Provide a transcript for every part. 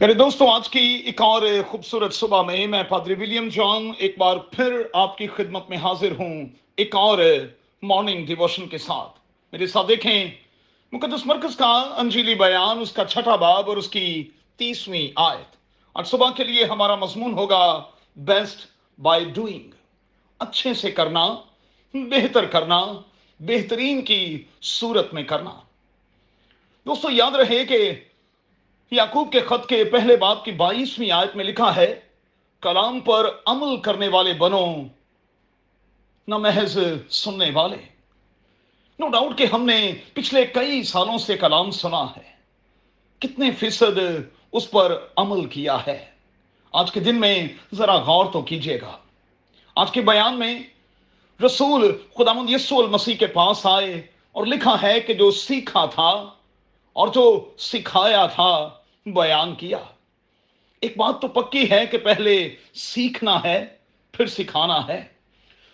میرے دوستوں آج کی ایک اور خوبصورت صبح میں میں پادری ولیم جان ایک بار پھر آپ کی خدمت میں حاضر ہوں، ایک اور مارننگ ڈیووشن کے ساتھ۔ میرے ساتھ دیکھیں، مقدس مرکز کا انجیلی بیان، اس کا چھٹا باب اور اس کی تیسویں آیت۔ اور صبح کے لیے ہمارا مضمون ہوگا بیسٹ بائی ڈوئنگ اچھے سے کرنا، بہتر کرنا، بہترین کی صورت میں کرنا۔ دوستو، یاد رہے کہ یعقوب کے خط کے پہلے باب کی بائیسویں آیت میں لکھا ہے، کلام پر عمل کرنے والے بنو، نہ محض سننے والے۔ نو ڈاؤٹ کہ ہم نے پچھلے کئی سالوں سے کلام سنا ہے۔ کتنے فیصد اس پر عمل کیا ہے۔ آج کے دن میں ذرا غور تو کیجیے گا۔ آج کے بیان میں رسول خدا مند یسو المسیح کے پاس آئے اور لکھا ہے کہ جو سیکھا تھا اور جو سکھایا تھا بیان کیا۔ ایک بات تو پکی ہے کہ پہلے سیکھنا ہے، پھر سکھانا ہے۔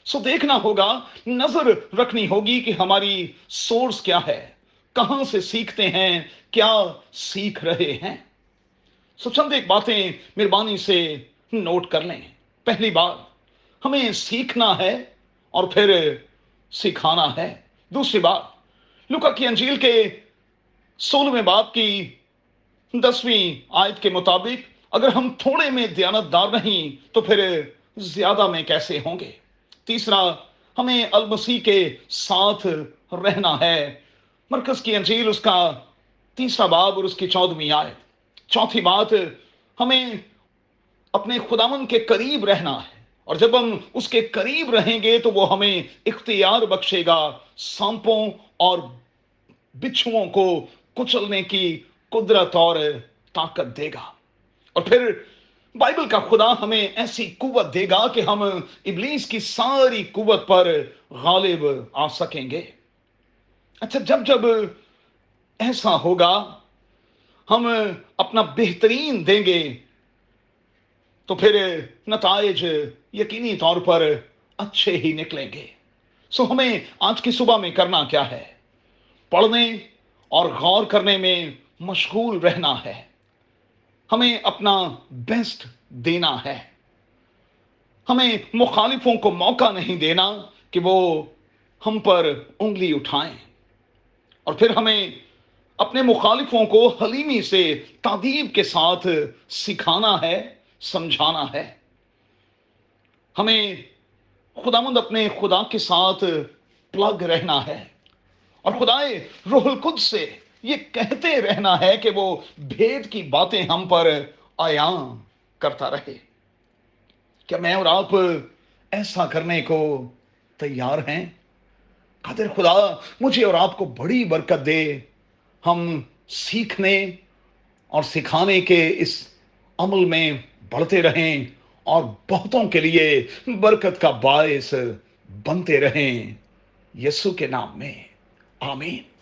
سو دیکھنا ہوگا، نظر رکھنی ہوگی کہ ہماری سورس کیا ہے، کہاں سے سیکھتے ہیں، کیا سیکھ رہے ہیں۔ سو چند ایک باتیں مہربانی سے نوٹ کر لیں۔ پہلی بات، ہمیں سیکھنا ہے اور پھر سکھانا ہے۔ دوسری بات لکا کی انجیل کے سولہویں باپ کی دسویں آیت کے مطابق اگر ہم تھوڑے میں دیانت دار نہیں، تو پھر زیادہ میں کیسے ہوں گے؟ تیسرا، ہمیں المسیح کے ساتھ رہنا ہے۔ مرکز کی انجیل اس کا تیسرا باب اور اس کی چودہویں آیت۔ چوتھی بات، ہمیں اپنے خدامن کے قریب رہنا ہے۔ اور جب ہم اس کے قریب رہیں گے، تو وہ ہمیں اختیار بخشے گا۔ سانپوں اور بچھوؤں کو کچلنے کی قدرت اور طاقت دے گا۔ اور پھر بائبل کا خدا ہمیں ایسی قوت دے گا کہ ہم ابلیس کی ساری قوت پر غالب آ سکیں گے۔ اچھا جب جب ایسا ہوگا، ہم اپنا بہترین دیں گے، تو پھر نتائج یقینی طور پر اچھے ہی نکلیں گے۔ سو ہمیں آج کی صبح میں کرنا کیا ہے؟ پڑھنے اور غور کرنے میں مشغول رہنا ہے۔ ہمیں اپنا بیسٹ دینا ہے۔ ہمیں مخالفوں کو موقع نہیں دینا کہ وہ ہم پر انگلی اٹھائیں۔ اور پھر ہمیں اپنے مخالفوں کو حلیمی سے تعدیب کے ساتھ سکھانا ہے، سمجھانا ہے۔ ہمیں خدا مند اپنے خدا کے ساتھ پلگ رہنا ہے۔ اور خدا روح القدس سے یہ کہتے رہنا ہے کہ وہ بھید کی باتیں ہم پر آیا کرتا رہے۔ کیا میں اور آپ ایسا کرنے کو تیار ہیں؟ قادر خدا، مجھے اور آپ کو بڑی برکت دے۔ ہم سیکھنے اور سکھانے کے اس عمل میں بڑھتے رہیں اور بہتوں کے لیے برکت کا باعث بنتے رہیں۔ یسو کے نام میں، آمین۔